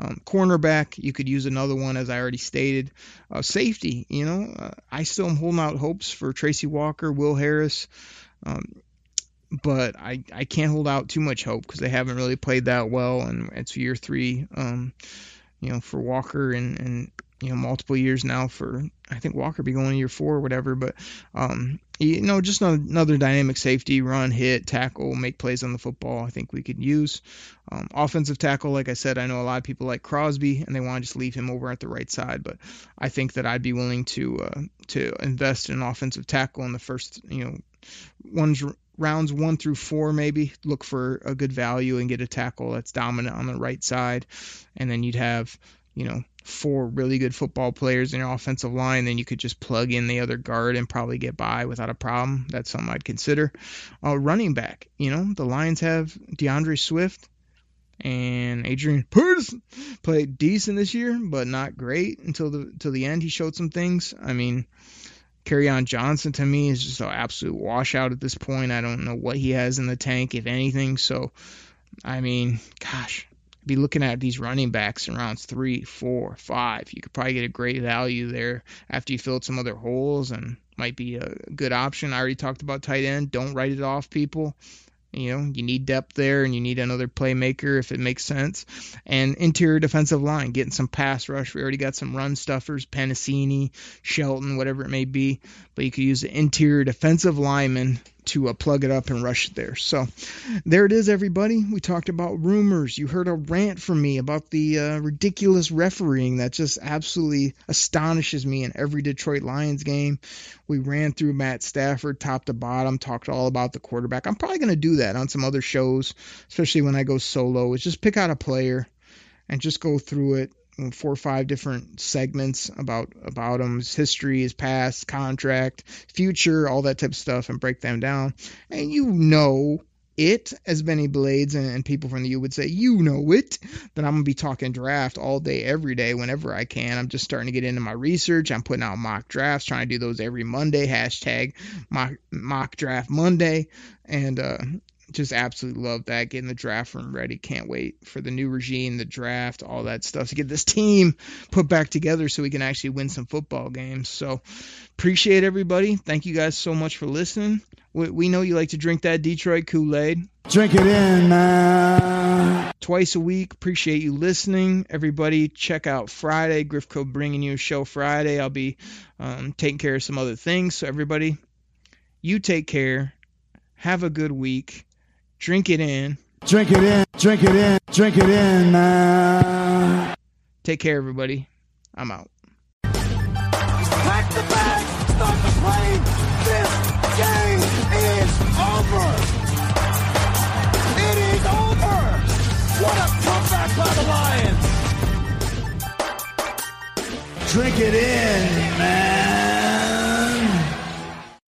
Um, cornerback, you could use another one, as I already stated. Uh, safety, you know, uh, I still am holding out hopes for Tracy Walker, Will Harris, um, but I, I can't hold out too much hope because they haven't really played that well, and it's year three, um, you know, for Walker and, and you know multiple years now for I think Walker be going year four or whatever. But um, you know, just another dynamic safety, run, hit, tackle, make plays on the football. I think we could use um, offensive tackle. Like I said, I know a lot of people like Crosby and they want to just leave him over at the right side, but I think that I'd be willing to uh, to invest in offensive tackle in the first you know ones rounds one through four maybe look for a good value and get a tackle that's dominant on the right side and then you'd have you know four really good football players in your offensive line, then you could just plug in the other guard and probably get by without a problem. That's something I'd consider. Uh, running back, you know, the Lions have D'Andre Swift and Adrian Peterson played decent this year, but not great until the until the end. He showed some things. I mean, on Johnson to me is just an absolute washout at this point. I don't know what he has in the tank, if anything. So, I mean, gosh, be looking at these running backs in rounds three, four, five. You could probably get a great value there after you filled some other holes and might be a good option. I already talked about tight end. Don't write it off, people. You know, you need depth there and you need another playmaker if it makes sense. And interior defensive line, getting some pass rush. We already got some run stuffers, Penisini, Shelton, whatever it may be. But you could use the interior defensive lineman to uh, plug it up and rush it there. So there it is, everybody. We talked about rumors. You heard a rant from me about the uh, ridiculous refereeing that just absolutely astonishes me in every Detroit Lions game. We ran through Matt Stafford top to bottom, talked all about the quarterback. I'm probably going to do that on some other shows, especially when I go solo. Is just pick out a player and just go through it four or five different segments about about him, his history, his past, contract, future, all that type of stuff, and break them down. And you know it, as Bennie Blades and, and people from the U would say, you know it, that I'm gonna be talking draft all day, every day, whenever I can. I'm just starting to get into my research. I'm putting out mock drafts, trying to do those every Monday. Hashtag mock mock draft Monday, and uh, just absolutely love that. Getting the draft room ready. Can't wait for the new regime, the draft, all that stuff to get this team put back together so we can actually win some football games. So appreciate everybody. Thank you guys so much for listening. We, we know you like to drink that Detroit Kool Aid. Drink it in, man. Twice a week. Appreciate you listening. Everybody, check out Friday. Griffco bringing you a show Friday. I'll be um, taking care of some other things. So, everybody, you take care. Have a good week drink it in. Drink it in, drink it in, drink it in, man. Take care, everybody. I'm out. Pack the bag, start the plane. This game is over. It is over. What a comeback by the Lions. Drink it in, man.